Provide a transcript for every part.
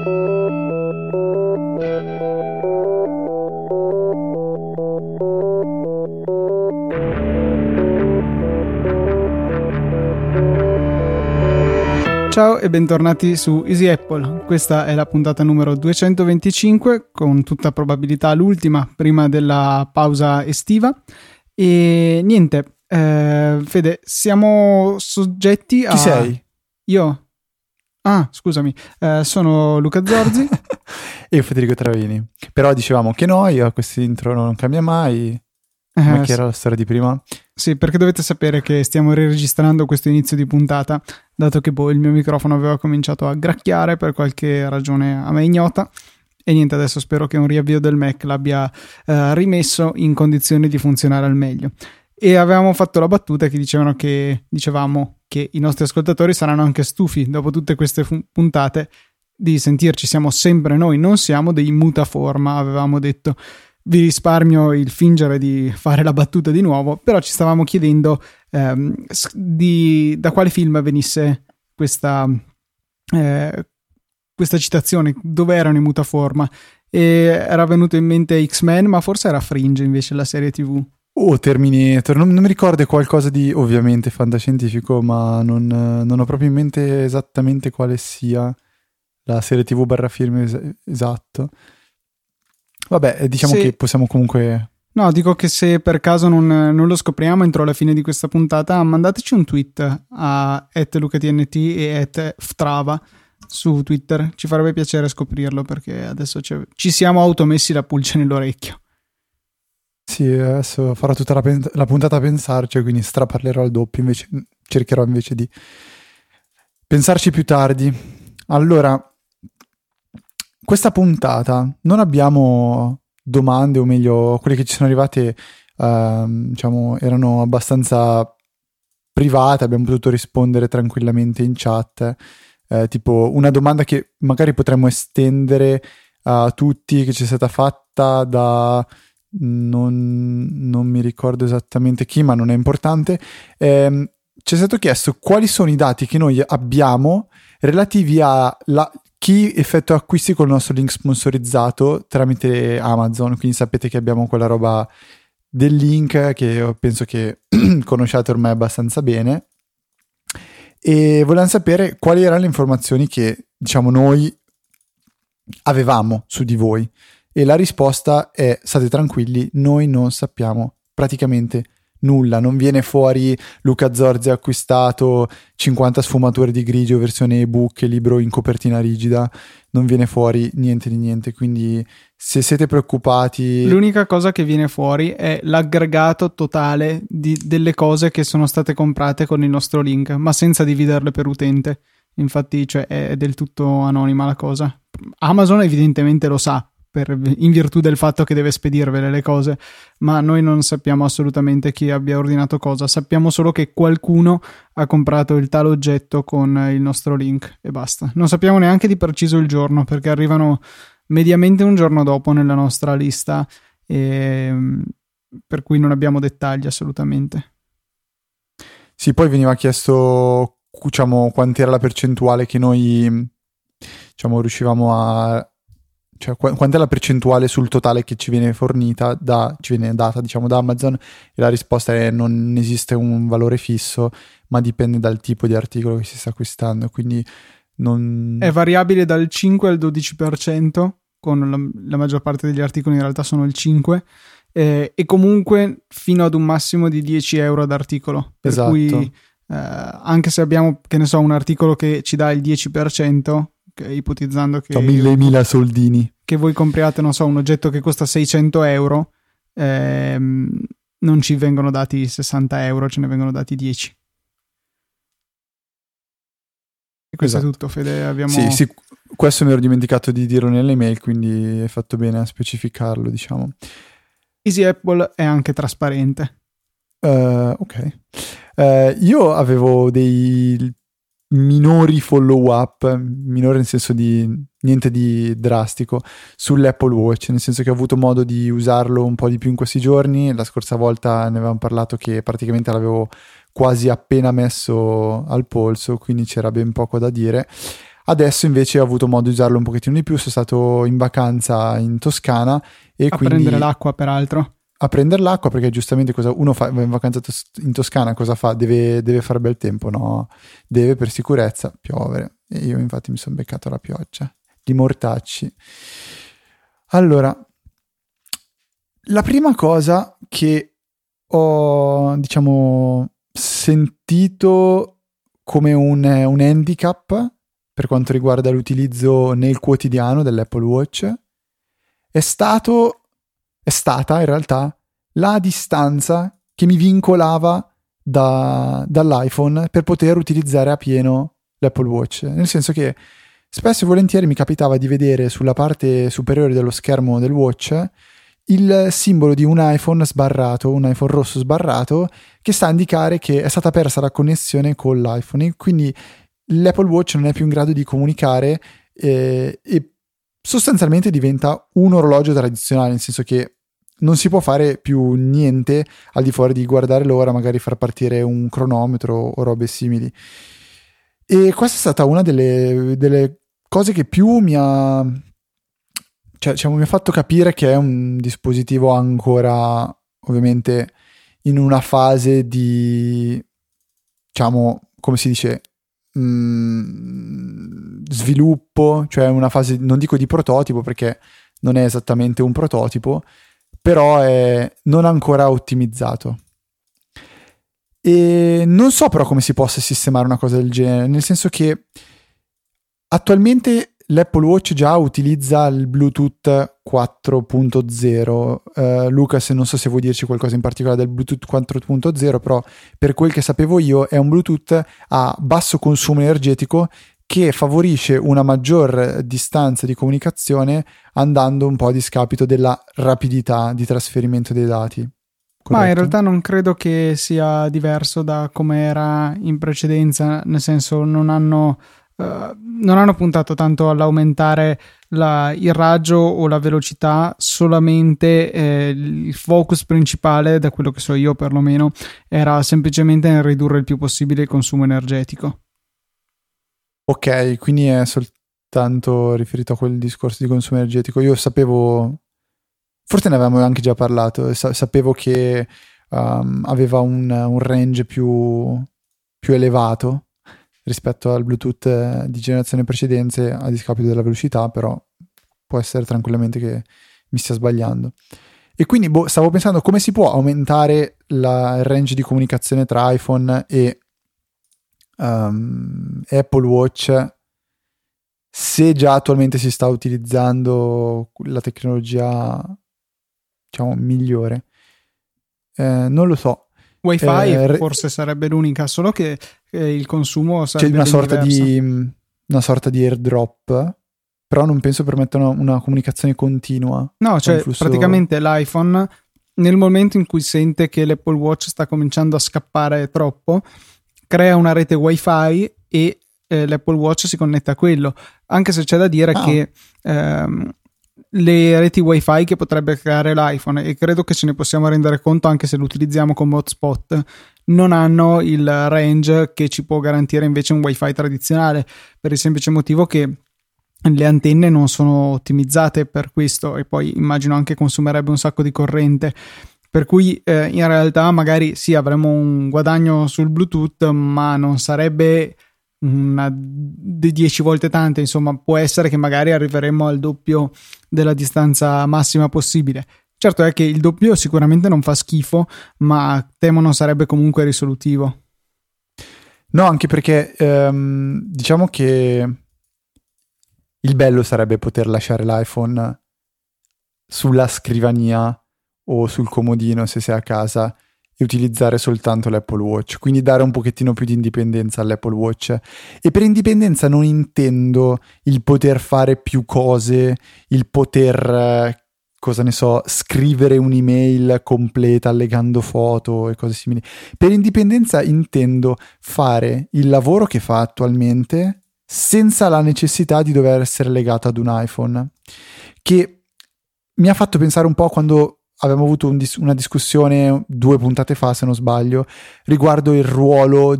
Ciao e bentornati su Easy Apple. Questa è la puntata numero 225, con tutta probabilità l'ultima prima della pausa estiva. E niente, eh, Fede, siamo soggetti a. Chi sei? Io. Ah, scusami, eh, sono Luca Zorzi. e io Federico Travini. Però dicevamo che noi, questo intro non cambia mai. Eh, era la storia di prima? Sì, perché dovete sapere che stiamo riregistrando questo inizio di puntata, dato che poi il mio microfono aveva cominciato a gracchiare per qualche ragione a me ignota. E niente, adesso spero che un riavvio del Mac l'abbia eh, rimesso in condizioni di funzionare al meglio. E avevamo fatto la battuta che dicevano che dicevamo che i nostri ascoltatori saranno anche stufi dopo tutte queste fu- puntate di sentirci siamo sempre noi, non siamo dei mutaforma, avevamo detto vi risparmio il fingere di fare la battuta di nuovo, però ci stavamo chiedendo ehm, di, da quale film venisse questa, eh, questa citazione, dove erano in mutaforma. E era venuto in mente X-Men, ma forse era Fringe invece la serie TV. Oh, Terminator, non, non mi ricordo qualcosa di ovviamente fantascientifico, ma non, non, ho proprio in mente esattamente quale sia la serie TV barra film es- esatto. Vabbè, eh, diciamo se... che possiamo comunque... No, dico che se per caso non, non, lo scopriamo entro la fine di questa puntata, mandateci un tweet a lucatnt e ftrava su Twitter. Ci farebbe piacere scoprirlo perché adesso ci siamo automessi la pulce nell'orecchio. Sì, adesso farò tutta la, pen- la puntata a pensarci, quindi straparlerò al doppio, invece cercherò invece di pensarci più tardi. Allora, questa puntata non abbiamo domande, o meglio, quelle che ci sono arrivate, uh, diciamo, erano abbastanza private, abbiamo potuto rispondere tranquillamente in chat. Eh, tipo una domanda che magari potremmo estendere a tutti, che ci è stata fatta da non, non mi ricordo esattamente chi, ma non è importante. Eh, ci è stato chiesto quali sono i dati che noi abbiamo relativi alla chi effettua acquisti con il nostro link sponsorizzato tramite Amazon, quindi sapete che abbiamo quella roba del link che penso che conosciate ormai abbastanza bene. E volevamo sapere quali erano le informazioni che diciamo noi avevamo su di voi e la risposta è state tranquilli, noi non sappiamo praticamente nulla, non viene fuori Luca Zorzi ha acquistato 50 sfumature di grigio versione ebook e libro in copertina rigida, non viene fuori niente di niente, quindi se siete preoccupati... L'unica cosa che viene fuori è l'aggregato totale di, delle cose che sono state comprate con il nostro link, ma senza dividerle per utente. Infatti, cioè, è del tutto anonima la cosa. Amazon evidentemente lo sa, per, in virtù del fatto che deve spedirvele le cose, ma noi non sappiamo assolutamente chi abbia ordinato cosa, sappiamo solo che qualcuno ha comprato il tal oggetto con il nostro link e basta. Non sappiamo neanche di preciso il giorno perché arrivano mediamente un giorno dopo nella nostra lista e per cui non abbiamo dettagli assolutamente. Sì, poi veniva chiesto diciamo quant'era la percentuale che noi diciamo riuscivamo a cioè qu- quant'è la percentuale sul totale che ci viene fornita, da, ci viene data diciamo da Amazon? E la risposta è non esiste un valore fisso, ma dipende dal tipo di articolo che si sta acquistando, quindi non... È variabile dal 5 al 12%, con la, la maggior parte degli articoli in realtà sono il 5%, eh, e comunque fino ad un massimo di 10 euro ad articolo, per esatto. cui eh, anche se abbiamo, che ne so, un articolo che ci dà il 10%, ipotizzando che... So, mille mila soldini. Che voi compriate, non so, un oggetto che costa 600 euro, ehm, non ci vengono dati 60 euro, ce ne vengono dati 10. E questo esatto. è tutto, Fede. Abbiamo... Sì, sì, questo mi ero dimenticato di dirlo nell'email, quindi hai fatto bene a specificarlo, diciamo. Easy Apple è anche trasparente. Uh, ok. Uh, io avevo dei minori follow up, minore nel senso di niente di drastico, sull'Apple Watch, nel senso che ho avuto modo di usarlo un po' di più in questi giorni, la scorsa volta ne avevamo parlato che praticamente l'avevo quasi appena messo al polso, quindi c'era ben poco da dire. Adesso invece ho avuto modo di usarlo un pochettino di più, sono stato in vacanza in Toscana e a quindi prendere l'acqua peraltro. A prendere l'acqua perché giustamente cosa uno fa in vacanza in Toscana cosa fa? Deve, deve fare bel tempo, no? Deve per sicurezza piovere e io infatti mi sono beccato la pioggia di mortacci. Allora, la prima cosa che ho, diciamo, sentito come un, un handicap per quanto riguarda l'utilizzo nel quotidiano dell'Apple Watch è stato è stata in realtà la distanza che mi vincolava da, dall'iPhone per poter utilizzare a pieno l'Apple Watch. Nel senso che spesso e volentieri mi capitava di vedere sulla parte superiore dello schermo del watch il simbolo di un iPhone sbarrato, un iPhone rosso sbarrato, che sta a indicare che è stata persa la connessione con l'iPhone. Quindi l'Apple Watch non è più in grado di comunicare eh, e sostanzialmente diventa un orologio tradizionale, nel senso che non si può fare più niente al di fuori di guardare l'ora, magari far partire un cronometro o robe simili. E questa è stata una delle, delle cose che più mi ha, cioè, diciamo, mi ha fatto capire che è un dispositivo ancora, ovviamente, in una fase di, diciamo, come si dice, mh, mm, sviluppo, cioè una fase, non dico di prototipo perché non è esattamente un prototipo, però è non ancora ottimizzato. E non so però come si possa sistemare una cosa del genere, nel senso che attualmente l'Apple Watch già utilizza il Bluetooth 4.0. Uh, eh, Lucas, non so se vuoi dirci qualcosa in particolare del Bluetooth 4.0, però per quel che sapevo io è un Bluetooth a basso consumo energetico che favorisce una maggior distanza di comunicazione andando un po' a discapito della rapidità di trasferimento dei dati. Corretto? Ma in realtà non credo che sia diverso da come era in precedenza, nel senso non hanno eh, non hanno puntato tanto all'aumentare la, il raggio o la velocità, solamente eh, il focus principale, da quello che so io perlomeno, era semplicemente nel ridurre il più possibile il consumo energetico. Ok, quindi è soltanto riferito a quel discorso di consumo energetico. Io sapevo, forse ne avevamo anche già parlato, sa- sapevo che um, aveva un, un range più, più elevato rispetto al Bluetooth eh, di generazione precedente a discapito della velocità, però può essere tranquillamente che mi stia sbagliando. E quindi boh, stavo pensando come si può aumentare la, il range di comunicazione tra iPhone e um, Apple Watch se già attualmente si sta utilizzando la tecnologia diciamo migliore. Eh, non lo so. Wi-Fi eh, forse sarebbe l'unica, solo che eh, il consumo sarebbe c'è una sorta, di, una sorta di airdrop, però non penso permettano una comunicazione continua. No, cioè flusso... praticamente l'iPhone nel momento in cui sente che l'Apple Watch sta cominciando a scappare troppo, crea una rete Wi-Fi e eh, l'Apple Watch si connette a quello. Anche se c'è da dire ah. che ehm, le reti wifi che potrebbe creare l'iPhone e credo che ce ne possiamo rendere conto anche se lo utilizziamo come hotspot. Non hanno il range che ci può garantire invece un wifi tradizionale per il semplice motivo che le antenne non sono ottimizzate per questo e poi immagino anche consumerebbe un sacco di corrente. Per cui eh, in realtà magari sì avremo un guadagno sul bluetooth ma non sarebbe una di 10 volte tante, insomma, può essere che magari arriveremo al doppio della distanza massima possibile. Certo è che il doppio sicuramente non fa schifo, ma temo non sarebbe comunque risolutivo. No, anche perché ehm, diciamo che il bello sarebbe poter lasciare l'iPhone sulla scrivania o sul comodino se sei a casa e utilizzare soltanto l'Apple Watch, quindi dare un pochettino più di indipendenza all'Apple Watch. E per indipendenza non intendo il poter fare più cose, il poter, cosa ne so, scrivere un'email completa allegando foto e cose simili. Per indipendenza intendo fare il lavoro che fa attualmente senza la necessità di dover essere legato ad un iPhone, che mi ha fatto pensare un po' quando abbiamo avuto un dis- una discussione due puntate fa, se non sbaglio, riguardo il ruolo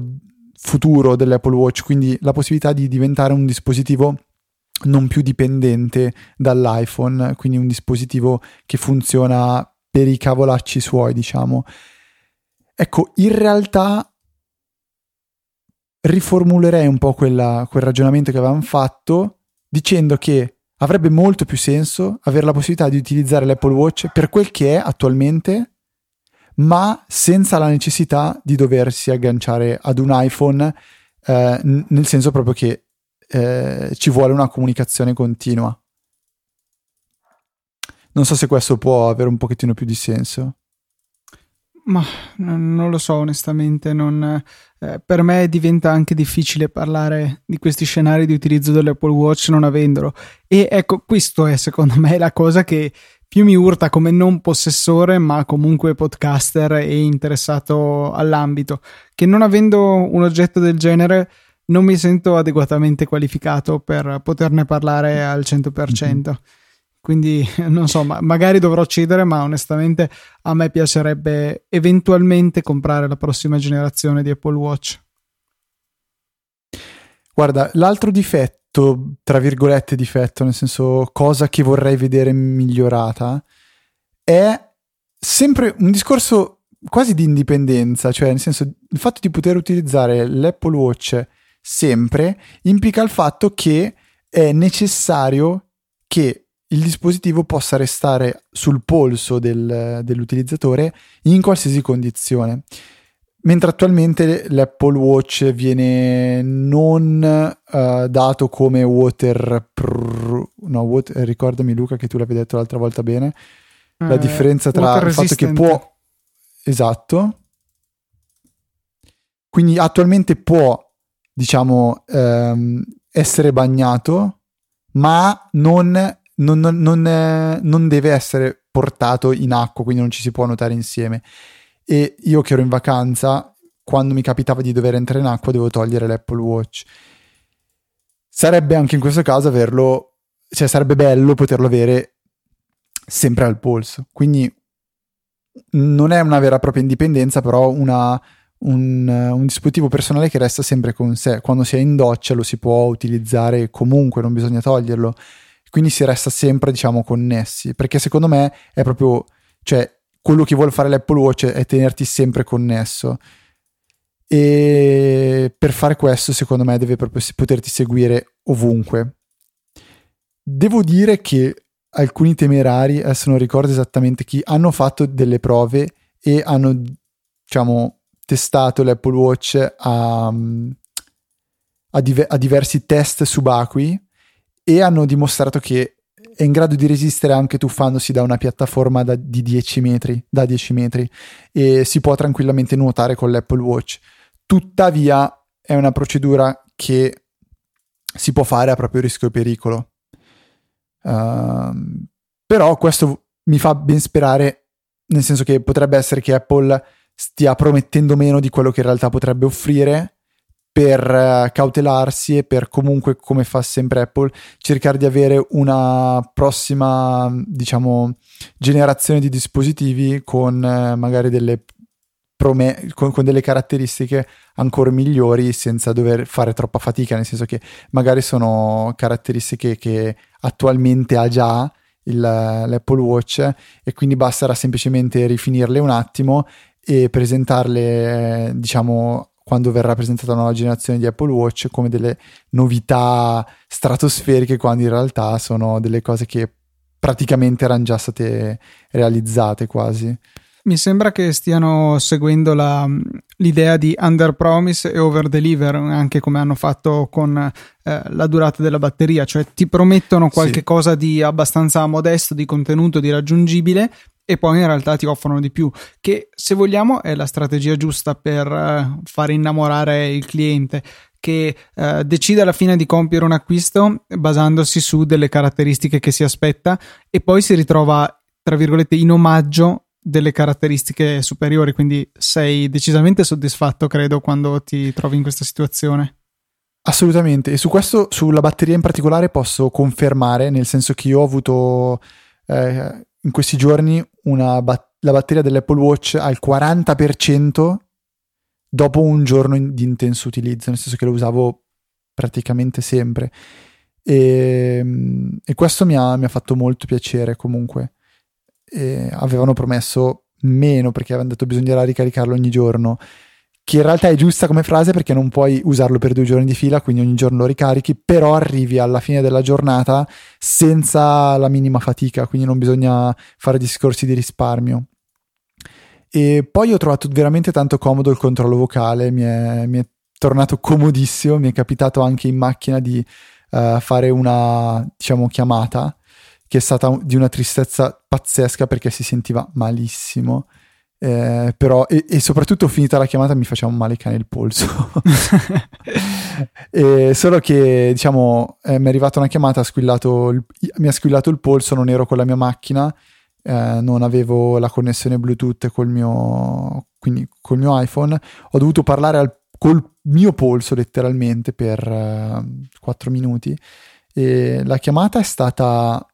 futuro dell'Apple Watch, quindi la possibilità di diventare un dispositivo non più dipendente dall'iPhone, quindi un dispositivo che funziona per i cavolacci suoi, diciamo. Ecco, in realtà riformulerei un po' quella, quel ragionamento che avevamo fatto dicendo che avrebbe molto più senso avere la possibilità di utilizzare l'Apple Watch per quel che è attualmente, ma senza la necessità di doversi agganciare ad un iPhone, eh, nel senso proprio che eh, ci vuole una comunicazione continua. Non so se questo può avere un pochettino più di senso. Ma non lo so onestamente, non, eh, per me diventa anche difficile parlare di questi scenari di utilizzo dell'Apple Watch non avendolo. E ecco, questo è secondo me la cosa che più mi urta come non possessore, ma comunque podcaster e interessato all'ambito, che non avendo un oggetto del genere non mi sento adeguatamente qualificato per poterne parlare al 100%. Mm-hmm. Quindi non so, ma magari dovrò cedere, ma onestamente a me piacerebbe eventualmente comprare la prossima generazione di Apple Watch. Guarda, l'altro difetto, tra virgolette difetto, nel senso cosa che vorrei vedere migliorata, è sempre un discorso quasi di indipendenza, cioè nel senso il fatto di poter utilizzare l'Apple Watch sempre implica il fatto che è necessario che il dispositivo possa restare sul polso del, dell'utilizzatore in qualsiasi condizione. Mentre attualmente l'Apple Watch viene non uh, dato come water, no, water, ricordami Luca che tu l'avevi detto l'altra volta bene, la eh, differenza tra il fatto che può esatto. Quindi attualmente può diciamo ehm, essere bagnato, ma non non, non, non, deve essere portato in acqua, quindi non ci si può nuotare insieme. E io che ero in vacanza, quando mi capitava di dover entrare in acqua, devo togliere l'Apple Watch. Sarebbe anche in questo caso averlo, cioè sarebbe bello poterlo avere sempre al polso. Quindi non è una vera e propria indipendenza, però una, un, un, dispositivo personale che resta sempre con sé. Quando si è in doccia lo si può utilizzare comunque, non bisogna toglierlo quindi si resta sempre, diciamo, connessi, perché secondo me è proprio, cioè, quello che vuole fare l'Apple Watch è tenerti sempre connesso. E per fare questo, secondo me, deve proprio poterti seguire ovunque. Devo dire che alcuni temerari, adesso non ricordo esattamente chi, hanno fatto delle prove e hanno, diciamo, testato l'Apple Watch a, a, diver- a diversi test subacquei e hanno dimostrato che è in grado di resistere anche tuffandosi da una piattaforma da, di 10 metri, da 10 metri e si può tranquillamente nuotare con l'Apple Watch. Tuttavia è una procedura che si può fare a proprio rischio e pericolo. Uh, però questo mi fa ben sperare, nel senso che potrebbe essere che Apple stia promettendo meno di quello che in realtà potrebbe offrire per uh, cautelarsi e per comunque, come fa sempre Apple, cercare di avere una prossima, diciamo, generazione di dispositivi con uh, magari delle prome- con, con, delle caratteristiche ancora migliori senza dover fare troppa fatica, nel senso che magari sono caratteristiche che attualmente ha già il, l'Apple Watch e quindi basterà semplicemente rifinirle un attimo e presentarle, eh, diciamo, quando verrà presentata una nuova generazione di Apple Watch come delle novità stratosferiche quando in realtà sono delle cose che praticamente erano già state realizzate quasi. Mi sembra che stiano seguendo la, l'idea di under promise e over deliver, anche come hanno fatto con eh, la durata della batteria, cioè ti promettono qualche sì. cosa di abbastanza modesto, di contenuto, di raggiungibile, e poi in realtà ti offrono di più, che se vogliamo è la strategia giusta per uh, far innamorare il cliente che uh, decide alla fine di compiere un acquisto basandosi su delle caratteristiche che si aspetta e poi si ritrova, tra virgolette, in omaggio delle caratteristiche superiori, quindi sei decisamente soddisfatto, credo, quando ti trovi in questa situazione. Assolutamente, e su questo, sulla batteria in particolare, posso confermare, nel senso che io ho avuto eh, in questi giorni bat- la batteria dell'Apple Watch al 40% dopo un giorno in, di intenso utilizzo, nel senso che lo usavo praticamente sempre. E, e questo mi ha, mi ha, fatto molto piacere comunque. E avevano promesso meno perché avevano detto bisognerà ricaricarlo ogni giorno che in realtà è giusta come frase perché non puoi usarlo per due giorni di fila, quindi ogni giorno lo ricarichi, però arrivi alla fine della giornata senza la minima fatica, quindi non bisogna fare discorsi di risparmio. E poi ho trovato veramente tanto comodo il controllo vocale, mi è, mi è tornato comodissimo, mi è capitato anche in macchina di uh, fare una, diciamo, chiamata che è stata di una tristezza pazzesca perché si sentiva malissimo eh, però, e, e, soprattutto finita la chiamata mi faceva un male cane il polso. e, solo che, diciamo, eh, mi è arrivata una chiamata, ha il, mi ha squillato il polso, non ero con la mia macchina, eh, non avevo la connessione Bluetooth col mio, quindi col mio iPhone. Ho dovuto parlare al, col mio polso letteralmente per uh, 4 minuti. E la chiamata è stata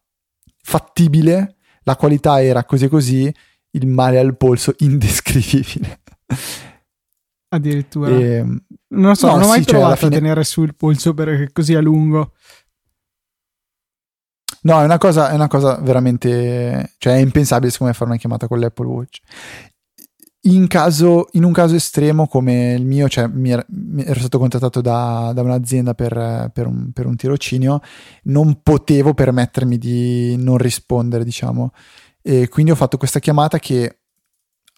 fattibile, la qualità era così così il male al polso indescrivibile. Addirittura. E, ehm, non lo so, no, non ho mai sì, cioè, provato cioè, fine... a tenere su il polso perché così a lungo. No, è una cosa, è una cosa veramente, cioè è impensabile secondo me fare una chiamata con l'Apple Watch. In, caso, in un caso estremo come il mio, cioè mi, er, mi ero stato contattato da, da un'azienda per, per, un, per un tirocinio, non potevo permettermi di non rispondere, diciamo. E quindi ho fatto questa chiamata che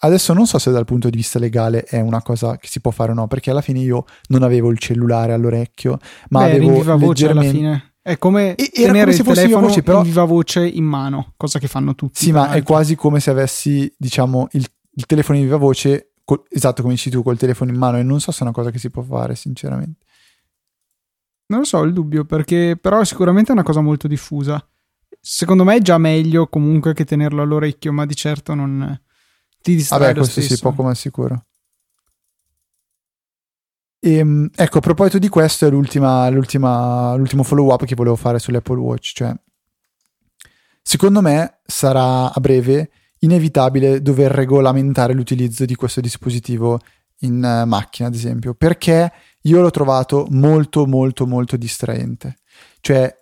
adesso non so se dal punto di vista legale è una cosa che si può fare o no, perché alla fine io non avevo il cellulare all'orecchio, ma Beh, avevo viva voce alla fine. È come e, tenere come il telefono voce, però... in viva voce in mano, cosa che fanno tutti. Sì, ma è quasi come se avessi, diciamo, il, il telefono in viva voce, col, esatto come dici tu, col telefono in mano, e non so se è una cosa che si può fare, sinceramente. Non lo so, ho il dubbio, perché però sicuramente è una cosa molto diffusa secondo me è già meglio comunque che tenerlo all'orecchio, ma di certo non ti distrae Vabbè, questo stesso. sì, poco ma sicuro. E, ehm, ecco, a proposito di questo è l'ultima, l'ultima, l'ultimo follow up che volevo fare sull'Apple Watch, cioè secondo me sarà a breve inevitabile dover regolamentare l'utilizzo di questo dispositivo in uh, macchina, ad esempio, perché io l'ho trovato molto molto molto distraente. Cioè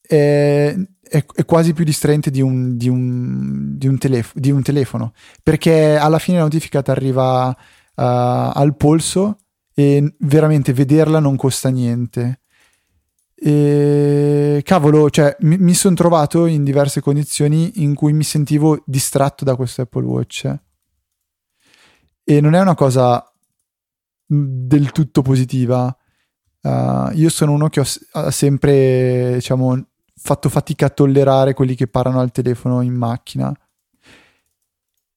è, è, è quasi più distraente di un, di, un, di, un telef- di un, telefono, perché alla fine la notifica ti arriva uh, al polso e veramente vederla non costa niente. E cavolo, cioè, mi, mi sono trovato in diverse condizioni in cui mi sentivo distratto da questo Apple Watch. E non è una cosa del tutto positiva. Uh, io sono uno che ho, ha sempre, diciamo, fatto fatica a tollerare quelli che parlano al telefono in macchina.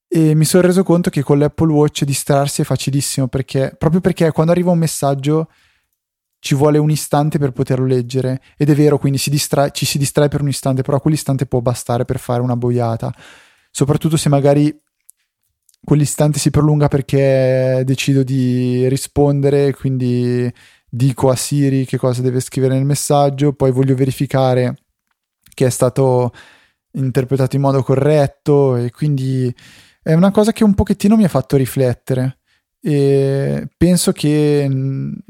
E mi sono reso conto che con l'Apple Watch distrarsi è facilissimo perché proprio perché quando arriva un messaggio ci vuole un istante per poterlo leggere ed è vero, quindi si distrae, ci si distrae per un istante, però quell'istante può bastare per fare una boiata, soprattutto se magari quell'istante si prolunga perché decido di rispondere, quindi dico a Siri che cosa deve scrivere nel messaggio, poi voglio verificare che è stato interpretato in modo corretto e quindi è una cosa che un pochettino mi ha fatto riflettere. E penso che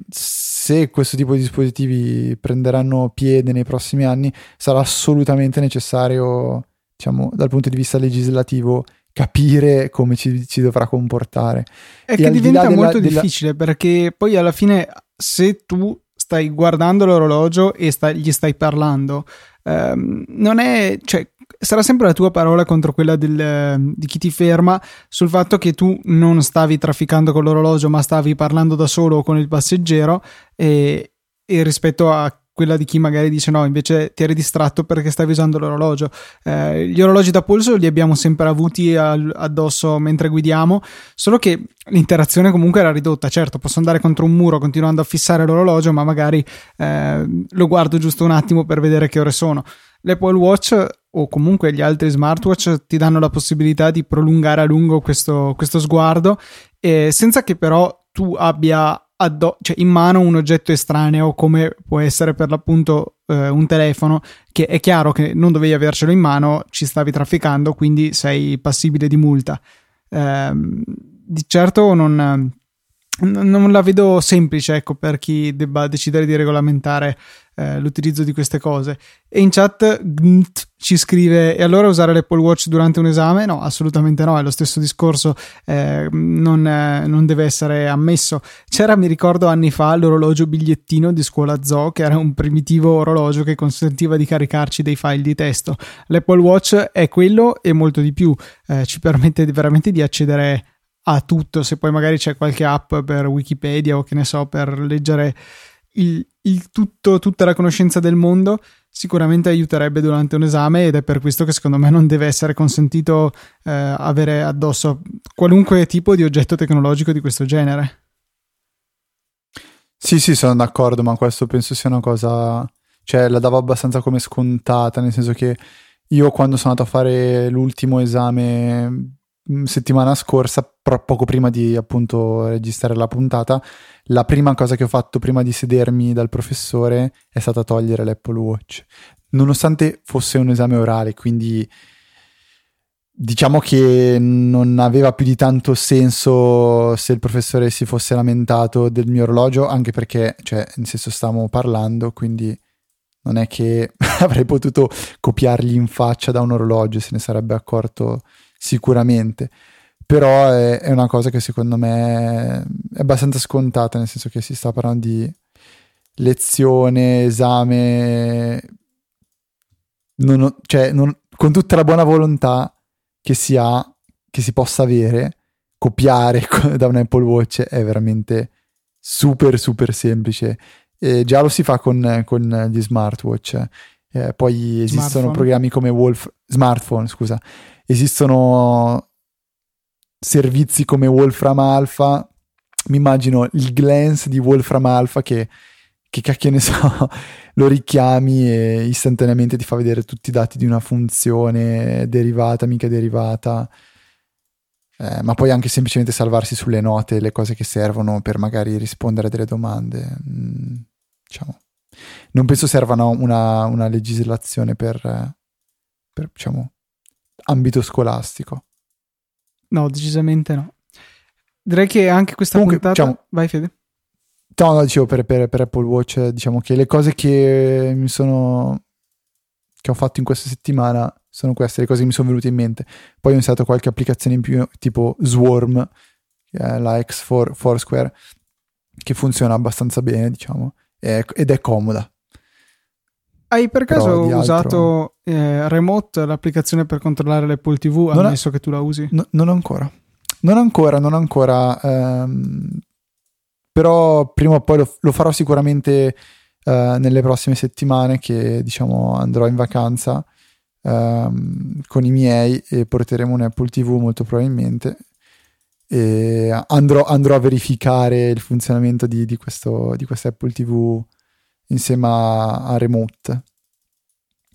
se questo tipo di dispositivi prenderanno piede nei prossimi anni sarà assolutamente necessario diciamo dal punto di vista legislativo capire come ci, ci dovrà comportare. È e che diventa di molto della... difficile perché poi alla fine se tu stai guardando l'orologio e sta, gli stai parlando ehm, non è, cioè, sarà sempre la tua parola contro quella del, di chi ti ferma sul fatto che tu non stavi trafficando con l'orologio ma stavi parlando da solo con il passeggero e, e rispetto a quella di chi magari dice no, invece ti eri distratto perché stavi usando l'orologio. Eh, gli orologi da polso li abbiamo sempre avuti al, addosso mentre guidiamo, solo che l'interazione comunque era ridotta. Certo, posso andare contro un muro continuando a fissare l'orologio, ma magari eh, lo guardo giusto un attimo per vedere che ore sono. L'Apple Watch o comunque gli altri smartwatch ti danno la possibilità di prolungare a lungo questo, questo sguardo, eh, senza che però tu abbia addo- cioè in mano un oggetto estraneo come può essere per l'appunto eh, un telefono che è chiaro che non dovevi avercelo in mano, ci stavi trafficando, quindi sei passibile di multa. Eh, di certo non, non la vedo semplice, ecco, per chi debba decidere di regolamentare eh, l'utilizzo di queste cose. E in chat Gnt ci scrive: E allora usare l'Apple Watch durante un esame? No, assolutamente no. È lo stesso discorso, eh, non, eh, non, deve essere ammesso. C'era, mi ricordo, anni fa l'orologio bigliettino di scuola Zoo, che era un primitivo orologio che consentiva di caricarci dei file di testo. L'Apple Watch è quello e molto di più. Eh, ci permette veramente di accedere a tutto. Se poi magari c'è qualche app per Wikipedia o che ne so, per leggere il, il tutto, tutta la conoscenza del mondo, sicuramente aiuterebbe durante un esame ed è per questo che secondo me non deve essere consentito eh, avere addosso qualunque tipo di oggetto tecnologico di questo genere. Sì, sì, sono d'accordo, ma questo penso sia una cosa, cioè la davo abbastanza come scontata, nel senso che io quando sono andato a fare l'ultimo esame settimana scorsa, poco prima di appunto registrare la puntata, la prima cosa che ho fatto prima di sedermi dal professore è stata togliere l'Apple Watch. Nonostante fosse un esame orale, quindi diciamo che non aveva più di tanto senso se il professore si fosse lamentato del mio orologio, anche perché, cioè, nel senso stavamo parlando, quindi non è che avrei potuto copiargli in faccia da un orologio, se ne sarebbe accorto sicuramente. Però è, è, una cosa che secondo me è abbastanza scontata, nel senso che si sta parlando di lezione, esame, non, cioè, non, con tutta la buona volontà che si ha, che si possa avere, copiare da un Apple Watch è veramente super super semplice. E già lo si fa con, con gli smartwatch. Eh, poi esistono smartphone. programmi come Wolf, smartphone, scusa, esistono servizi come Wolfram Alpha. Mi immagino il glance di Wolfram Alpha che, che cacchio ne so, lo richiami e istantaneamente ti fa vedere tutti i dati di una funzione derivata, mica derivata. Eh, ma poi anche semplicemente salvarsi sulle note le cose che servono per magari rispondere a delle domande. Mm, diciamo. Non penso servano una, una legislazione per, per diciamo, ambito scolastico. No, decisamente no. Direi che anche questa Comunque, puntata... Diciamo, Vai Fede. No, no, dicevo per, per, per, Apple Watch, diciamo che le cose che mi sono... che ho fatto in questa settimana sono queste, le cose che mi sono venute in mente. Poi ho iniziato qualche applicazione in più, tipo Swarm, la X for Foursquare, che funziona abbastanza bene, diciamo, ed è comoda. Hai per caso usato eh, Remote, l'applicazione per controllare l'Apple TV, non ammesso ha... che tu la usi? No, non ancora. Non ancora, non ancora. Ehm, però prima o poi lo, lo farò sicuramente eh, nelle prossime settimane che diciamo andrò in vacanza ehm, con i miei e porteremo un Apple TV molto probabilmente. E andrò, andrò a verificare il funzionamento di, di, questo, di questo Apple TV insieme a, a Remote.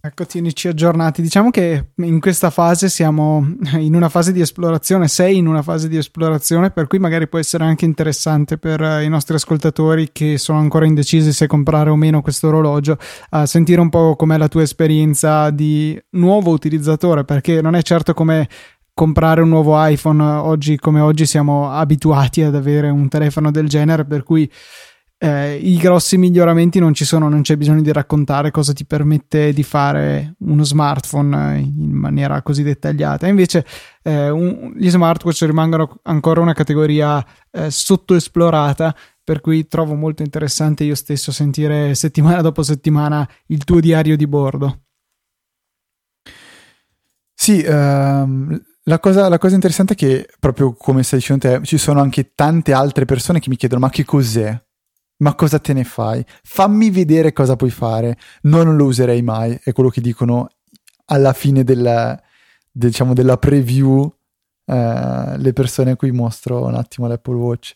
Ecco, tienici aggiornati. Diciamo che in questa fase siamo in una fase di esplorazione, sei in una fase di esplorazione, per cui magari può essere anche interessante per eh, i nostri ascoltatori che sono ancora indecisi se comprare o meno questo orologio, a sentire un po' com'è la tua esperienza di nuovo utilizzatore, perché non è certo come comprare un nuovo iPhone oggi come oggi siamo abituati ad avere un telefono del genere, per cui eh, i grossi miglioramenti non ci sono, non c'è bisogno di raccontare cosa ti permette di fare uno smartphone in maniera così dettagliata. Invece eh, un, gli smartwatch rimangono ancora una categoria eh, sottoesplorata, per cui trovo molto interessante io stesso sentire settimana dopo settimana il tuo diario di bordo. Sì, ehm, la, cosa, la cosa interessante è che proprio come stai dicendo te, ci sono anche tante altre persone che mi chiedono ma che cos'è? Ma cosa te ne fai? Fammi vedere cosa puoi fare. No, non lo userei mai. È quello che dicono alla fine della, diciamo, della preview eh, le persone a cui mostro un attimo l'Apple Watch.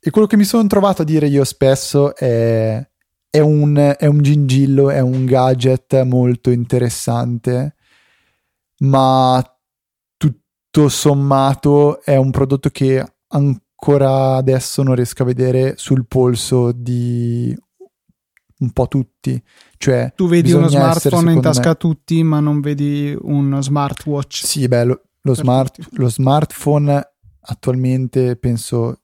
E quello che mi sono trovato a dire io spesso è, è, un, è un gingillo, è un gadget molto interessante, ma tutto sommato è un prodotto che ancora ancora adesso non riesco a vedere sul polso di un po' tutti. Cioè, tu vedi uno smartphone essere, in tasca a tutti, ma non vedi uno smartwatch. Sì, beh, lo, lo, smart, lo smartphone attualmente penso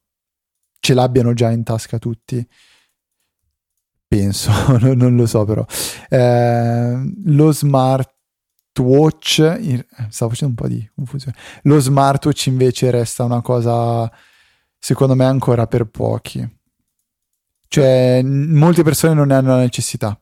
ce l'abbiano già in tasca tutti. Penso, non lo so però. Eh, lo smartwatch, stavo facendo un po' di confusione. Lo smartwatch invece resta una cosa, secondo me, ancora per pochi. Cioè, molte persone non ne hanno la necessità.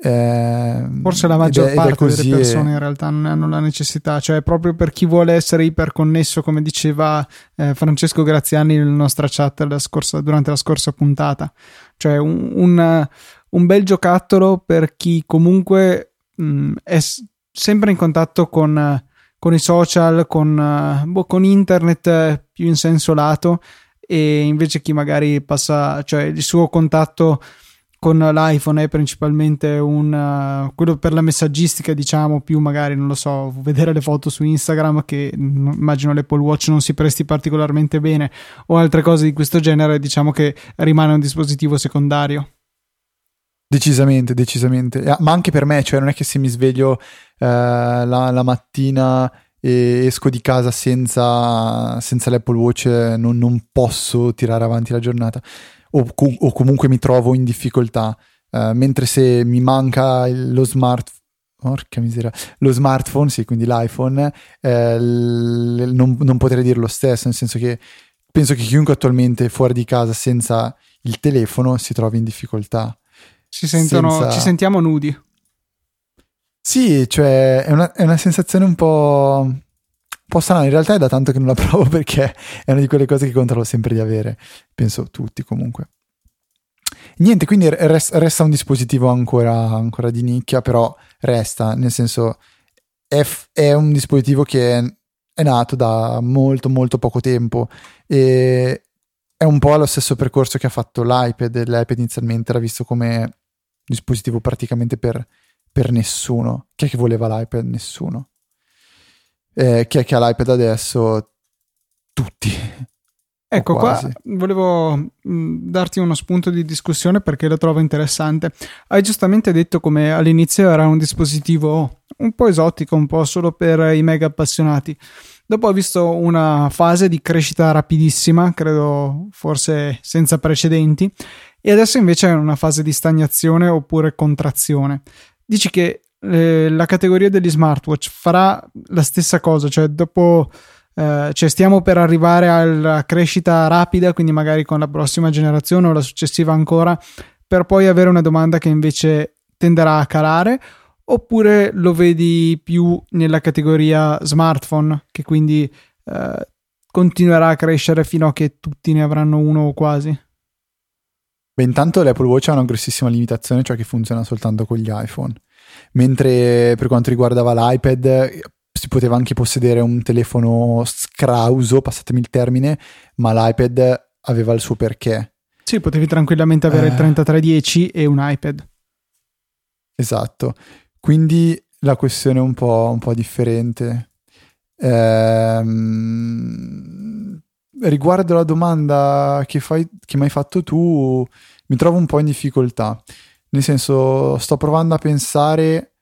Eh, Forse la maggior è, parte delle persone in realtà non ne hanno la necessità, cioè proprio per chi vuole essere iperconnesso, come diceva eh, Francesco Graziani nella nostra chat la scorsa, durante la scorsa puntata, cioè un, un, un bel giocattolo per chi comunque mh, è s- sempre in contatto con, con i social, con, boh, con internet più in senso lato e invece chi magari passa, cioè il suo contatto con l'iPhone è principalmente un uh, quello per la messaggistica, diciamo, più magari non lo so, vedere le foto su Instagram che immagino l'Apple Watch non si presti particolarmente bene o altre cose di questo genere, diciamo che rimane un dispositivo secondario. Decisamente, decisamente, ah, ma anche per me, cioè non è che se mi sveglio uh, la, la, mattina e esco di casa senza, senza l'Apple Watch non, non posso tirare avanti la giornata o, o comunque mi trovo in difficoltà. Uh, mentre se mi manca lo smartphone Porca miseria. Lo smartphone, sì, quindi l'iPhone, eh, l- non, non, potrei dire lo stesso, nel senso che penso che chiunque attualmente fuori di casa senza il telefono si trovi in difficoltà. Senza... ci sentiamo nudi. Sì, cioè è una, è una sensazione un po' po' strano, in realtà è da tanto che non la provo perché è una di quelle cose che controllo sempre di avere, penso tutti comunque. Niente, quindi resta un dispositivo ancora, ancora, di nicchia, però resta, nel senso è, è un dispositivo che è, è, nato da molto molto poco tempo e è un po' lo stesso percorso che ha fatto l'iPad, l'iPad inizialmente era visto come dispositivo praticamente per, per nessuno. Chi è che voleva l'iPad? Nessuno eh, chi è che ha l'iPad adesso? Tutti. Ecco qua, volevo mm, darti uno spunto di discussione perché lo trovo interessante. Hai giustamente detto come all'inizio era un dispositivo un po' esotico, un po' solo per i mega appassionati. Dopo ho visto una fase di crescita rapidissima, credo forse senza precedenti, e adesso invece è una fase di stagnazione oppure contrazione. Dici che eh, la categoria degli smartwatch farà la stessa cosa, cioè dopo eh, cioè stiamo per arrivare alla crescita rapida, quindi magari con la prossima generazione o la successiva ancora, per poi avere una domanda che invece tenderà a calare, oppure lo vedi più nella categoria smartphone, che quindi eh, continuerà a crescere fino a che tutti ne avranno uno o quasi? Beh, intanto l'Apple Watch ha una grossissima limitazione, cioè che funziona soltanto con gli iPhone mentre per quanto riguardava l'iPad si poteva anche possedere un telefono scrauso, passatemi il termine, ma l'iPad aveva il suo perché. Sì, potevi tranquillamente avere eh... il 3310 e un iPad. Esatto, quindi la questione è un po', un po differente. Ehm, riguardo la domanda che, fai, che mi hai fatto tu, mi trovo un po' in difficoltà. Nel senso, sto provando a pensare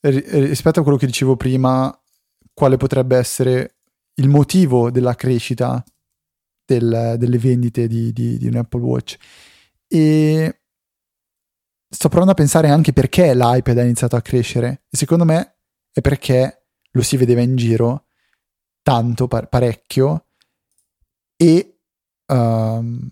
rispetto a quello che dicevo prima, quale potrebbe essere il motivo della crescita del, delle vendite di, di, di, un Apple Watch. E sto provando a pensare anche perché l'iPad ha iniziato a crescere. E secondo me è perché lo si vedeva in giro tanto, parecchio, e um,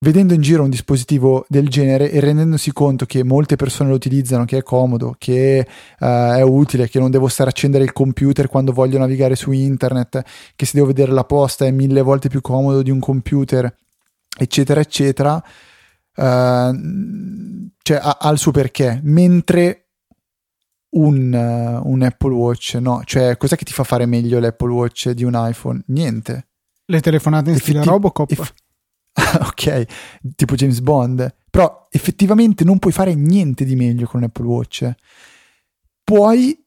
vedendo in giro un dispositivo del genere e rendendosi conto che molte persone lo utilizzano, che è comodo, che uh, è utile, che non devo stare a accendere il computer quando voglio navigare su internet, che se devo vedere la posta è mille volte più comodo di un computer, eccetera, eccetera, uh, cioè ha, ha, il suo perché. Mentre un, un Apple Watch, no, cioè cos'è che ti fa fare meglio l'Apple Watch di un iPhone? Niente. Le telefonate in stile Robocop? Eff- ok, tipo James Bond, però effettivamente non puoi fare niente di meglio con un Apple Watch. Puoi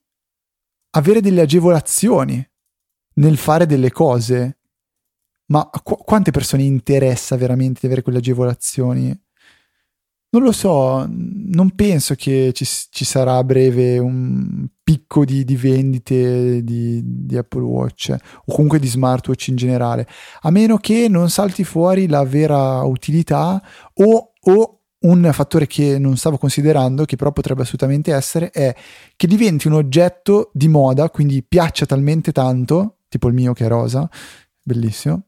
avere delle agevolazioni nel fare delle cose, ma qu- quante persone interessa veramente di avere quelle agevolazioni? Non lo so, non penso che ci, ci sarà a breve un, picco di, di vendite di, di, Apple Watch o comunque di smartwatch in generale, a meno che non salti fuori la vera utilità o, o un fattore che non stavo considerando, che però potrebbe assolutamente essere, è che diventi un oggetto di moda, quindi piaccia talmente tanto, tipo il mio che è rosa, bellissimo,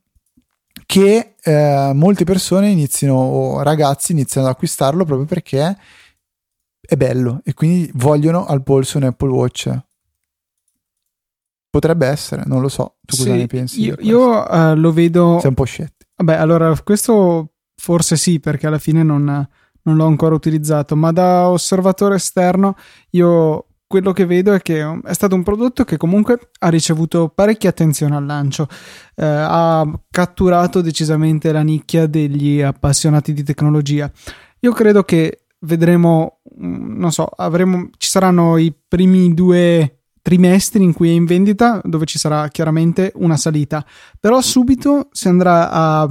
che eh, molte persone iniziano, o ragazzi iniziano ad acquistarlo proprio perché è bello e quindi vogliono al polso un Apple Watch. Potrebbe essere, non lo so. Tu cosa ne pensi? Io, io uh, lo vedo. Sei un po' scettico. Vabbè, allora questo forse sì, perché alla fine non, non l'ho ancora utilizzato, ma da osservatore esterno io quello che vedo è che è stato un prodotto che comunque ha ricevuto parecchia attenzione al lancio, eh, ha catturato decisamente la nicchia degli appassionati di tecnologia. Io credo che vedremo, mm, non so, avremo, ci saranno i primi due trimestri in cui è in vendita, dove ci sarà chiaramente una salita, però subito si andrà a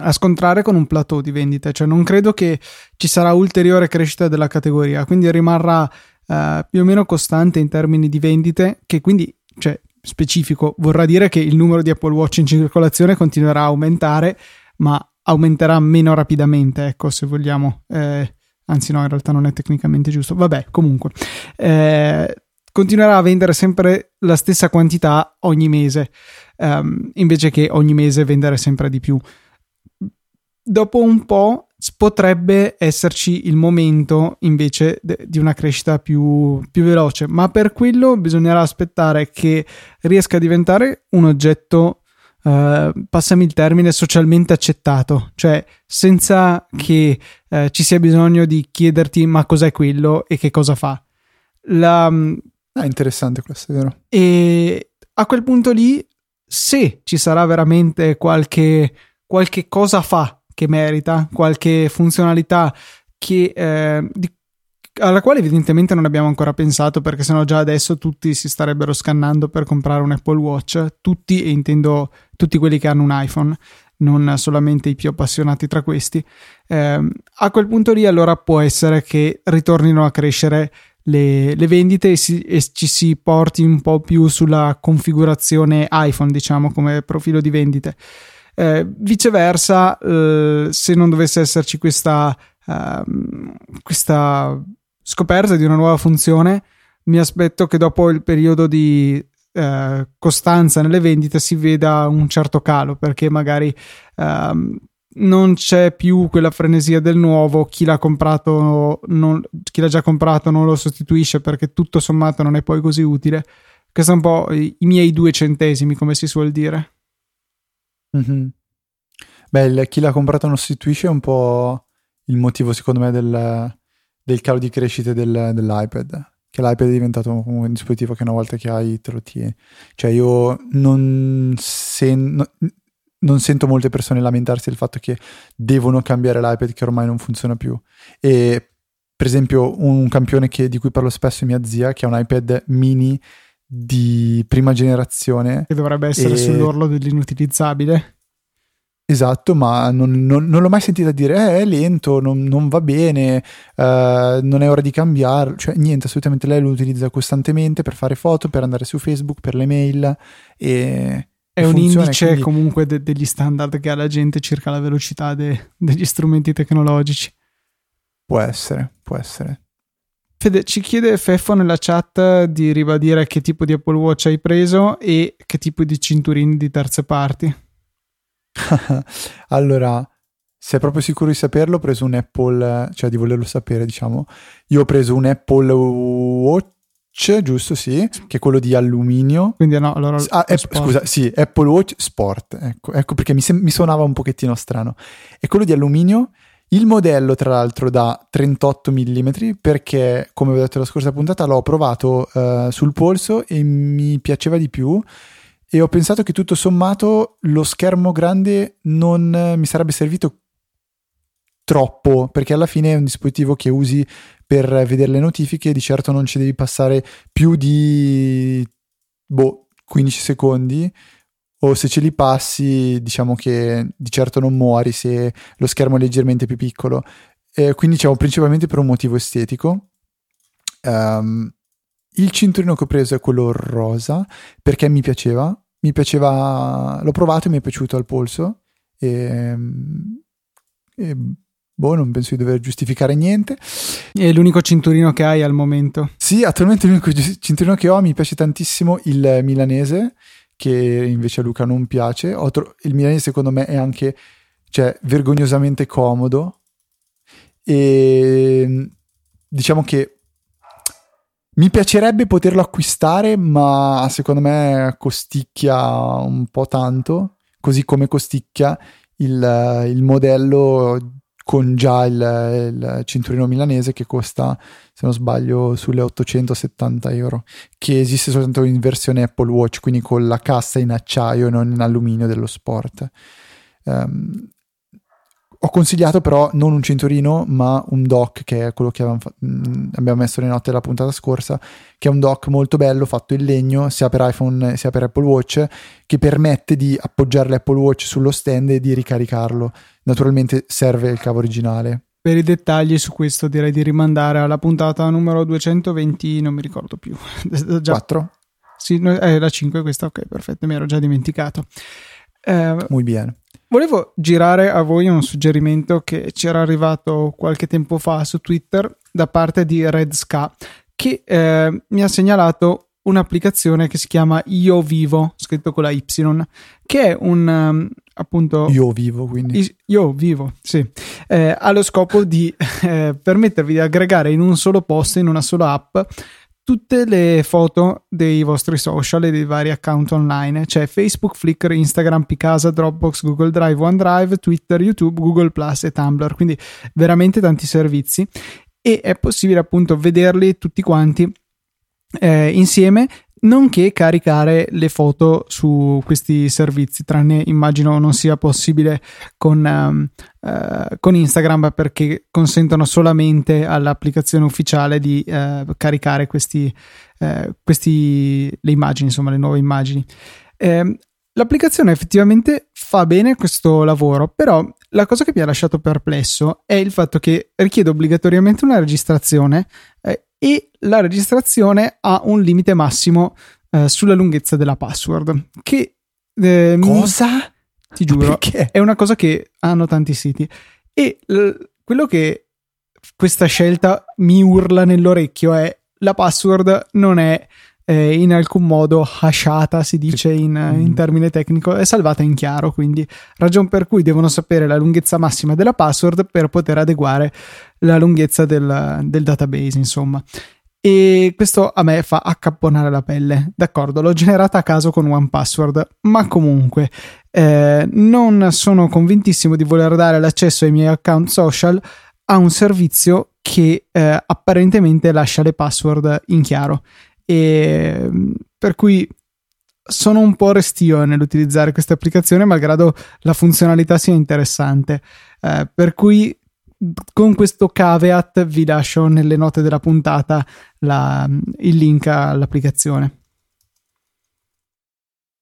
a scontrare con un plateau di vendite, cioè non credo che ci sarà ulteriore crescita della categoria, quindi rimarrà uh, più o meno costante in termini di vendite, che quindi, cioè, specifico, vorrà dire che il numero di Apple Watch in circolazione continuerà a aumentare, ma aumenterà meno rapidamente, ecco, se vogliamo. Eh, anzi no, in realtà non è tecnicamente giusto. Vabbè, comunque. Eh, continuerà a vendere sempre la stessa quantità ogni mese, um, invece che ogni mese vendere sempre di più dopo un po' potrebbe esserci il momento invece de- di una crescita più, più, veloce, ma per quello bisognerà aspettare che riesca a diventare un oggetto, eh, passami il termine, socialmente accettato, cioè senza che eh, ci sia bisogno di chiederti ma cos'è quello e che cosa fa. La, ah, interessante questo, è vero. E a quel punto lì, se ci sarà veramente qualche, qualche cosa fa che merita, qualche funzionalità che, eh, di, alla quale evidentemente non abbiamo ancora pensato perché sennò già adesso tutti si starebbero scannando per comprare un Apple Watch, tutti e intendo tutti quelli che hanno un iPhone, non solamente i più appassionati tra questi. Eh, a quel punto lì allora può essere che ritornino a crescere le, le vendite e, si, e, ci si porti un po' più sulla configurazione iPhone, diciamo, come profilo di vendite. Eh, viceversa, eh, se non dovesse esserci questa, uh, questa scoperta di una nuova funzione, mi aspetto che dopo il periodo di uh, costanza nelle vendite si veda un certo calo perché magari uh, non c'è più quella frenesia del nuovo, chi l'ha comprato, non, chi l'ha già comprato non lo sostituisce perché tutto sommato non è poi così utile. Questi sono un po' i, i miei due centesimi, come si suol dire. Mm-hmm. Beh, chi l'ha comprato non sostituisce è un po' il motivo, secondo me, del, del calo di crescita del, dell'iPad. Che l'iPad è diventato un dispositivo che una volta che hai te lo tieni. Cioè, io non, sen- no, non sento molte persone lamentarsi del fatto che devono cambiare l'iPad che ormai non funziona più. E per esempio, un campione che, di cui parlo spesso è mia zia, che ha un iPad mini di prima generazione. Che dovrebbe essere e... sull'orlo dell'inutilizzabile. Esatto, ma non, non, non, l'ho mai sentita dire eh, è lento, non, non va bene, uh, non è ora di cambiarlo, cioè niente, assolutamente lei lo utilizza costantemente per fare foto, per andare su Facebook, per le mail e... È un indice quindi... comunque de- degli standard che ha la gente circa la velocità de- degli strumenti tecnologici. Può essere, può essere. Fede, ci chiede Feffo nella chat di ribadire che tipo di Apple Watch hai preso e che tipo di cinturini di terze parti. allora, sei proprio sicuro di saperlo, ho preso un Apple, cioè di volerlo sapere, diciamo. Io ho preso un Apple Watch, giusto? Sì, che è quello di alluminio. Quindi no, allora... Ah, app, scusa, sì, Apple Watch Sport, ecco, ecco perché mi, sem- mi suonava un pochettino strano. È quello di alluminio il modello, tra l'altro, da 38 mm perché, come ho detto la scorsa puntata, l'ho provato uh, sul polso e mi piaceva di più. E ho pensato che tutto sommato lo schermo grande non uh, mi sarebbe servito troppo, perché alla fine è un dispositivo che usi per vedere le notifiche, di certo non ci devi passare più di boh, 15 secondi o se ce li passi diciamo che di certo non muori se lo schermo è leggermente più piccolo. Eh, quindi diciamo principalmente per un motivo estetico. Um, il cinturino che ho preso è quello rosa perché mi piaceva, mi piaceva, l'ho provato e mi è piaciuto al polso. E, e boh, non penso di dover giustificare niente. È l'unico cinturino che hai al momento? Sì, attualmente l'unico cinturino che ho, mi piace tantissimo il milanese che invece a Luca non piace. Tro- il milanese secondo me è anche cioè, vergognosamente comodo e diciamo che mi piacerebbe poterlo acquistare, ma secondo me costicchia un po' tanto, così come costicchia il, il modello con già il, il, cinturino milanese che costa, se non sbaglio, sulle 870 euro, che esiste soltanto in versione Apple Watch, quindi con la cassa in acciaio e non in alluminio dello sport. Um, ho consigliato però non un cinturino, ma un dock, che è quello che fa- mm, abbiamo messo le note della puntata scorsa, che è un dock molto bello, fatto in legno, sia per iPhone sia per Apple Watch, che permette di appoggiare l'Apple Watch sullo stand e di ricaricarlo. Naturalmente serve il cavo originale. Per i dettagli su questo direi di rimandare alla puntata numero 220, non mi ricordo più. già. 4? Sì, è la 5 questa, ok, perfetto, mi ero già dimenticato. Eh, Muy bene. Volevo girare a voi un suggerimento che ci era arrivato qualche tempo fa su Twitter da parte di Red Ska che eh, mi ha segnalato un'applicazione che si chiama Io Vivo, scritto con la Y, che è un um, appunto Io Vivo, quindi. Io Vivo, sì, eh, ha lo scopo di eh, permettervi di aggregare in un solo post, in una sola app, tutte le foto dei vostri social e dei vari account online, cioè Facebook, Flickr, Instagram, Picasa, Dropbox, Google Drive, OneDrive, Twitter, YouTube, Google Plus e Tumblr, quindi veramente tanti servizi. E è possibile appunto vederli tutti quanti eh, insieme nonché caricare le foto su questi servizi, tranne immagino non sia possibile con, um, uh, con Instagram perché consentono solamente all'applicazione ufficiale di uh, caricare questi, uh, questi, le immagini, insomma le nuove immagini. Eh, l'applicazione effettivamente fa bene questo lavoro, però la cosa che mi ha lasciato perplesso è il fatto che richiede obbligatoriamente una registrazione eh, e la registrazione ha un limite massimo eh, sulla lunghezza della password. Che eh, cosa? Ti giuro, è una cosa che hanno tanti siti. E l- quello che questa scelta mi urla nell'orecchio è la password non è eh, in alcun modo hashata, si dice in, in, termine tecnico, è salvata in chiaro, quindi ragion per cui devono sapere la lunghezza massima della password per poter adeguare la lunghezza del, del database, insomma. E questo a me fa accapponare la pelle. D'accordo, l'ho generata a caso con One Password, ma comunque eh, non sono convintissimo di voler dare l'accesso ai miei account social a un servizio che eh, apparentemente lascia le password in chiaro e per cui sono un po' restio nell'utilizzare questa applicazione malgrado la funzionalità sia interessante. Eh, per cui con questo caveat vi lascio nelle note della puntata la, il link all'applicazione.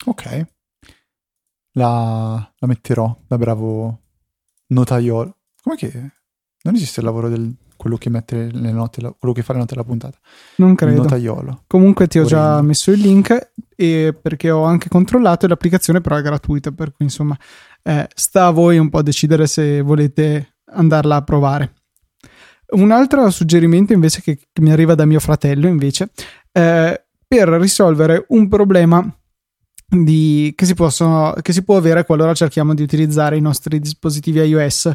Ok. La, la metterò da bravo notaiolo come che? Non esiste il lavoro del quello che mette le note, quello che fa le note della puntata. Non credo. Notaiolo. Comunque ti ho Orino. già messo il link e perché ho anche controllato e l'applicazione però è gratuita, per cui insomma eh, sta a voi un po' decidere se volete andarla a provare. Un altro suggerimento invece che, che mi arriva da mio fratello invece eh, per risolvere un problema di, che, si possono, che si può avere qualora cerchiamo di utilizzare i nostri dispositivi iOS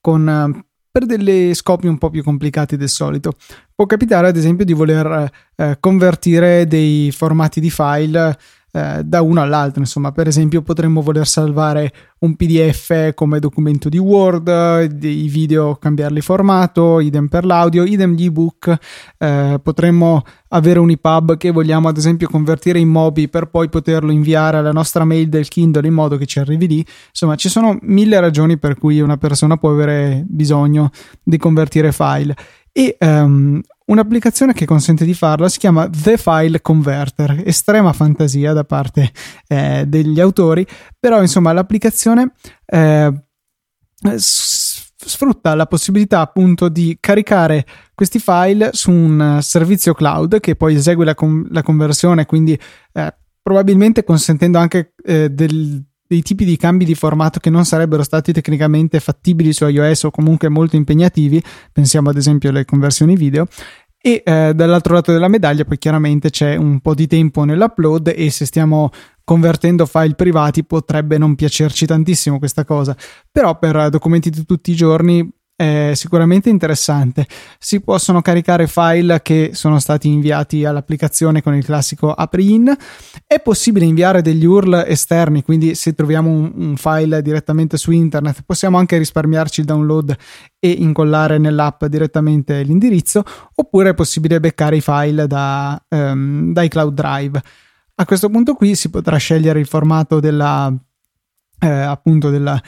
con per degli scopi un po' più complicati del solito. Può capitare ad esempio di voler eh, convertire dei formati di file eh, da uno all'altro, insomma, per esempio potremmo voler salvare un PDF come documento di Word, i video cambiarli formato, idem per l'audio, idem gli ebook, eh, potremmo avere un EPUB che vogliamo ad esempio convertire in Mobi per poi poterlo inviare alla nostra mail del Kindle in modo che ci arrivi lì. Insomma, ci sono mille ragioni per cui una persona può avere bisogno di convertire file e um, un'applicazione che consente di farlo si chiama The File Converter, estrema fantasia da parte eh, degli autori, però insomma l'applicazione eh, sfrutta la possibilità appunto di caricare questi file su un servizio cloud che poi esegue la, con- la conversione, quindi eh, probabilmente consentendo anche eh, del, dei tipi di cambi di formato che non sarebbero stati tecnicamente fattibili su iOS o comunque molto impegnativi, pensiamo ad esempio alle conversioni video, e eh, dall'altro lato della medaglia poi chiaramente c'è un po' di tempo nell'upload e se stiamo convertendo file privati potrebbe non piacerci tantissimo questa cosa. Però per documenti di tutti i giorni è sicuramente interessante. Si possono caricare file che sono stati inviati all'applicazione con il classico apri-in. È possibile inviare degli URL esterni, quindi se troviamo un, un file direttamente su internet possiamo anche risparmiarci il download e incollare nell'app direttamente l'indirizzo, oppure è possibile beccare i file da, um, dai cloud drive. A questo punto qui si potrà scegliere il formato della, eh, appunto della,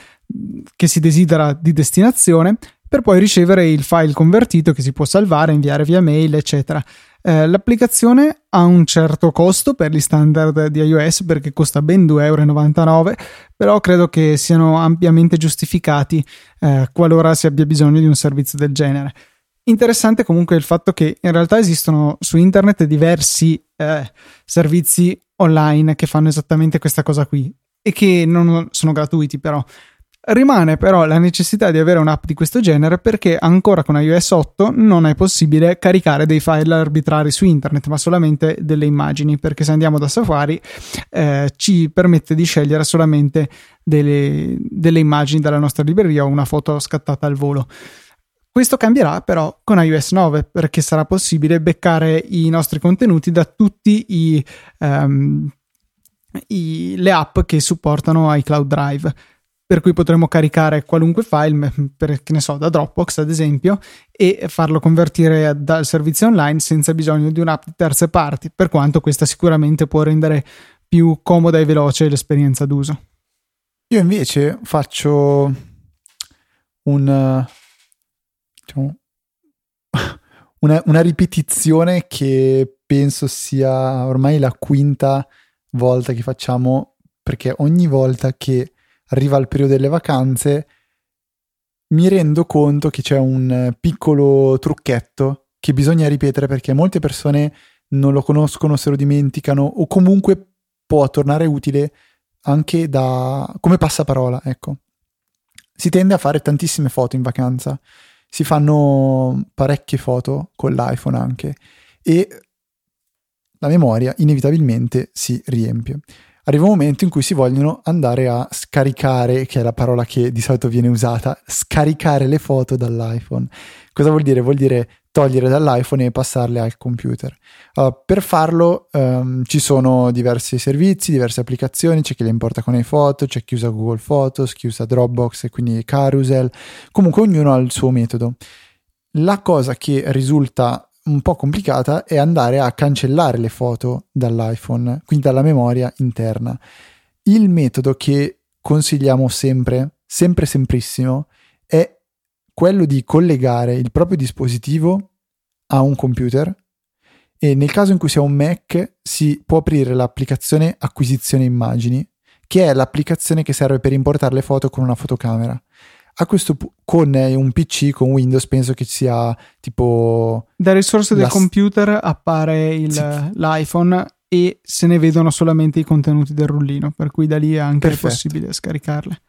che si desidera di destinazione per poi ricevere il file convertito che si può salvare, inviare via mail, eccetera. Eh, l'applicazione ha un certo costo per gli standard di iOS perché costa ben 2,99 euro, però credo che siano ampiamente giustificati eh, qualora si abbia bisogno di un servizio del genere. Interessante comunque il fatto che in realtà esistono su internet diversi eh, servizi online che fanno esattamente questa cosa qui e che non sono gratuiti però Rimane però la necessità di avere un'app di questo genere perché ancora con iOS 8 non è possibile caricare dei file arbitrari su internet, ma solamente delle immagini, perché se andiamo da Safari eh, ci permette di scegliere solamente delle, delle immagini dalla nostra libreria o una foto scattata al volo. Questo cambierà però con iOS 9 perché sarà possibile beccare i nostri contenuti da tutti i, um, le app che supportano iCloud Drive per cui potremo caricare qualunque file, per, che ne so, da Dropbox ad esempio, e farlo convertire dal servizio online senza bisogno di un'app di terze parti, per quanto questa sicuramente può rendere più comoda e veloce l'esperienza d'uso. Io invece faccio un, diciamo, una, una ripetizione che penso sia ormai la quinta volta che facciamo, perché ogni volta che arriva il periodo delle vacanze, mi rendo conto che c'è un piccolo trucchetto che bisogna ripetere perché molte persone non lo conoscono, se lo dimenticano o comunque può tornare utile anche da come passaparola, ecco. Si tende a fare tantissime foto in vacanza, si fanno parecchie foto con l'iPhone anche e la memoria inevitabilmente si riempie arriva un momento in cui si vogliono andare a scaricare, che è la parola che di solito viene usata, scaricare le foto dall'iPhone. Cosa vuol dire? Vuol dire togliere dall'iPhone e passarle al computer. Uh, per farlo um, ci sono diversi servizi, diverse applicazioni, c'è chi le importa con iPhoto, c'è chi usa Google Photos, chi usa Dropbox e quindi Carousel, comunque ognuno ha il suo metodo. La cosa che risulta un po' complicata è andare a cancellare le foto dall'iPhone, quindi dalla memoria interna. Il metodo che consigliamo sempre, sempre semprissimo, è quello di collegare il proprio dispositivo a un computer e nel caso in cui sia un Mac si può aprire l'applicazione acquisizione immagini, che è l'applicazione che serve per importare le foto con una fotocamera a questo punto con un PC con Windows penso che sia tipo da risorse del computer appare il, sì. l'iPhone e se ne vedono solamente i contenuti del rullino per cui da lì è anche Perfetto. possibile scaricarle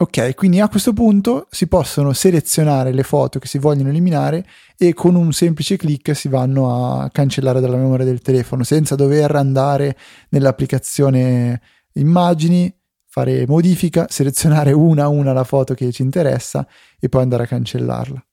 Ok, quindi a questo punto si possono selezionare le foto che si vogliono eliminare e con un semplice clic si vanno a cancellare dalla memoria del telefono senza dover andare nell'applicazione immagini, fare modifica, selezionare una a una la foto che ci interessa e poi andare a cancellarla.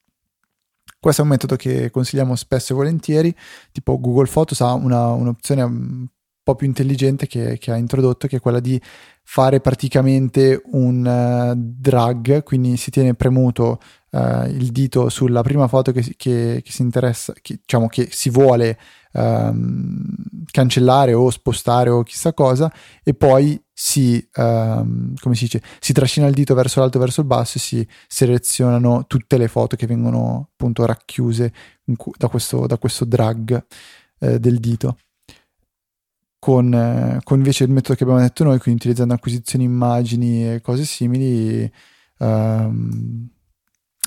Questo è un metodo che consigliamo spesso e volentieri, tipo Google Photos ha una, un'opzione un po' più intelligente che, che, ha introdotto, che è quella di fare praticamente un uh, drag, quindi si tiene premuto uh, il dito sulla prima foto che, che, che si interessa, diciamo che si vuole um, cancellare o spostare o chissà cosa e poi si, um, come si dice, si trascina il dito verso l'alto verso il basso e si selezionano tutte le foto che vengono appunto racchiuse cu- da, questo, da, questo, drag eh, del dito. Con, eh, con, invece il metodo che abbiamo detto noi, quindi utilizzando acquisizioni immagini e cose simili, um,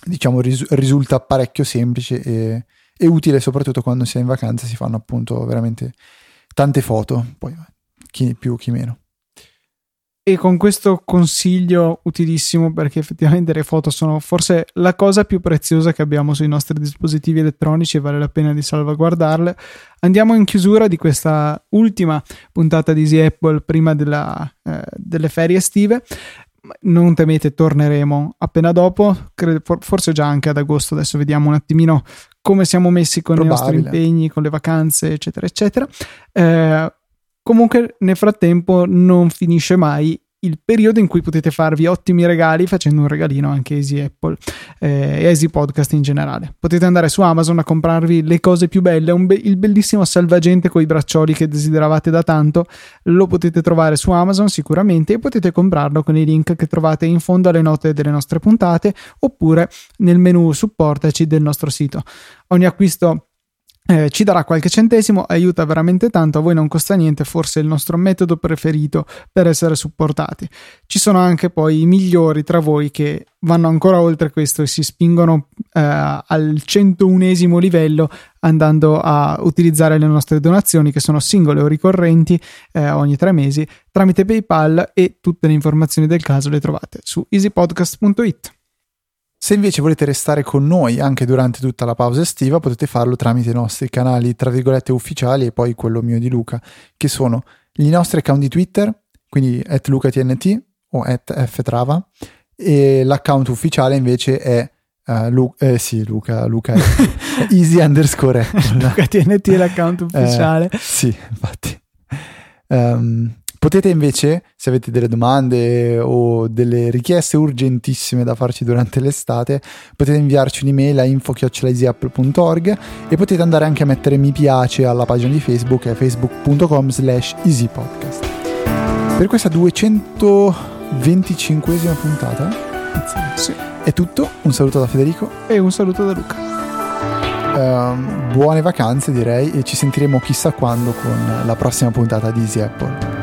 diciamo ris- risulta parecchio semplice e, e utile soprattutto quando si è in vacanza si fanno appunto veramente tante foto, poi chi più chi meno e con questo consiglio utilissimo perché effettivamente le foto sono forse la cosa più preziosa che abbiamo sui nostri dispositivi elettronici e vale la pena di salvaguardarle. Andiamo in chiusura di questa ultima puntata di Easy Apple prima della, eh, delle ferie estive. Non temete, torneremo appena dopo, forse già anche ad agosto. Adesso vediamo un attimino come siamo messi con Probabile. i nostri impegni, con le vacanze, eccetera, eccetera. Eh, Comunque, nel frattempo, non finisce mai il periodo in cui potete farvi ottimi regali facendo un regalino anche Easy Apple eh, e a Easy Podcast in generale. Potete andare su Amazon a comprarvi le cose più belle, be- il bellissimo salvagente con i braccioli che desideravate da tanto, lo potete trovare su Amazon sicuramente e potete comprarlo con i link che trovate in fondo alle note delle nostre puntate oppure nel menu supportaci del nostro sito. Ogni acquisto eh, ci darà qualche centesimo, aiuta veramente tanto, a voi non costa niente, forse è il nostro metodo preferito per essere supportati. Ci sono anche poi i migliori tra voi che vanno ancora oltre questo e si spingono eh, al 101 livello andando a utilizzare le nostre donazioni che sono singole o ricorrenti eh, ogni tre mesi tramite PayPal e tutte le informazioni del caso le trovate su easypodcast.it. Se invece volete restare con noi anche durante tutta la pausa estiva, potete farlo tramite i nostri canali, tra virgolette, ufficiali e poi quello mio di Luca, che sono i nostri account di Twitter, quindi at LucaTNT o at ftrava, e l'account ufficiale invece è uh, Lu- eh, sì, Luca, Luca easy underscore Luca TNT è l'account ufficiale. Eh, sì, infatti. Um, Potete invece, se avete delle domande o delle richieste urgentissime da farci durante l'estate, potete inviarci un'email a info.easyapple.org e potete andare anche a mettere mi piace alla pagina di Facebook, è facebook.com slash easypodcast. Per questa 225esima puntata sì. è tutto, un saluto da Federico e un saluto da Luca. Uh, buone vacanze direi e ci sentiremo chissà quando con la prossima puntata di Easy Apple.